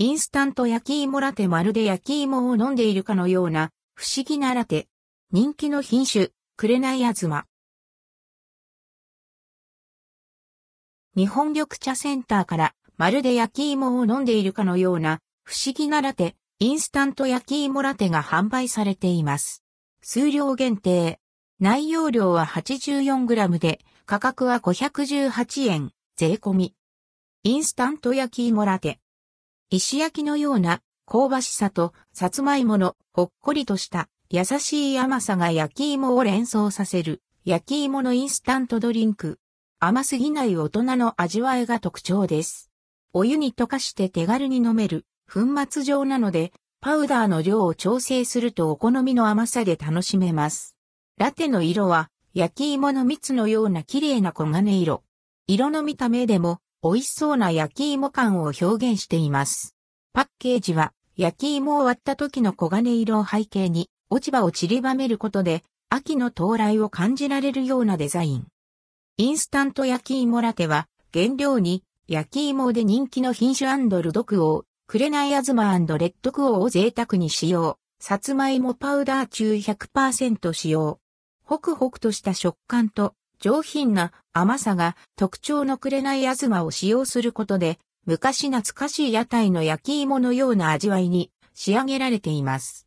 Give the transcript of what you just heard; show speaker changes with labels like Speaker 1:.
Speaker 1: インスタント焼き芋ラテまるで焼き芋を飲んでいるかのような不思議なラテ。人気の品種、くれないあずま。日本緑茶センターからまるで焼き芋を飲んでいるかのような不思議なラテ、インスタント焼き芋ラテが販売されています。数量限定。内容量は 84g で価格は518円、税込み。インスタント焼き芋ラテ。石焼きのような香ばしさとさつまいものほっこりとした優しい甘さが焼き芋を連想させる焼き芋のインスタントドリンク。甘すぎない大人の味わいが特徴です。お湯に溶かして手軽に飲める粉末状なのでパウダーの量を調整するとお好みの甘さで楽しめます。ラテの色は焼き芋の蜜のような綺麗な黄金色。色の見た目でも美味しそうな焼き芋感を表現しています。パッケージは焼き芋を割った時の黄金色を背景に落ち葉を散りばめることで秋の到来を感じられるようなデザイン。インスタント焼き芋ラテは原料に焼き芋で人気の品種ルドクオー、クレナイアズマレッドクオーを贅沢に使用。さつまいもパウダー中100%使用。ホクホクとした食感と上品な甘さが特徴のくれないあずまを使用することで、昔懐かしい屋台の焼き芋のような味わいに仕上げられています。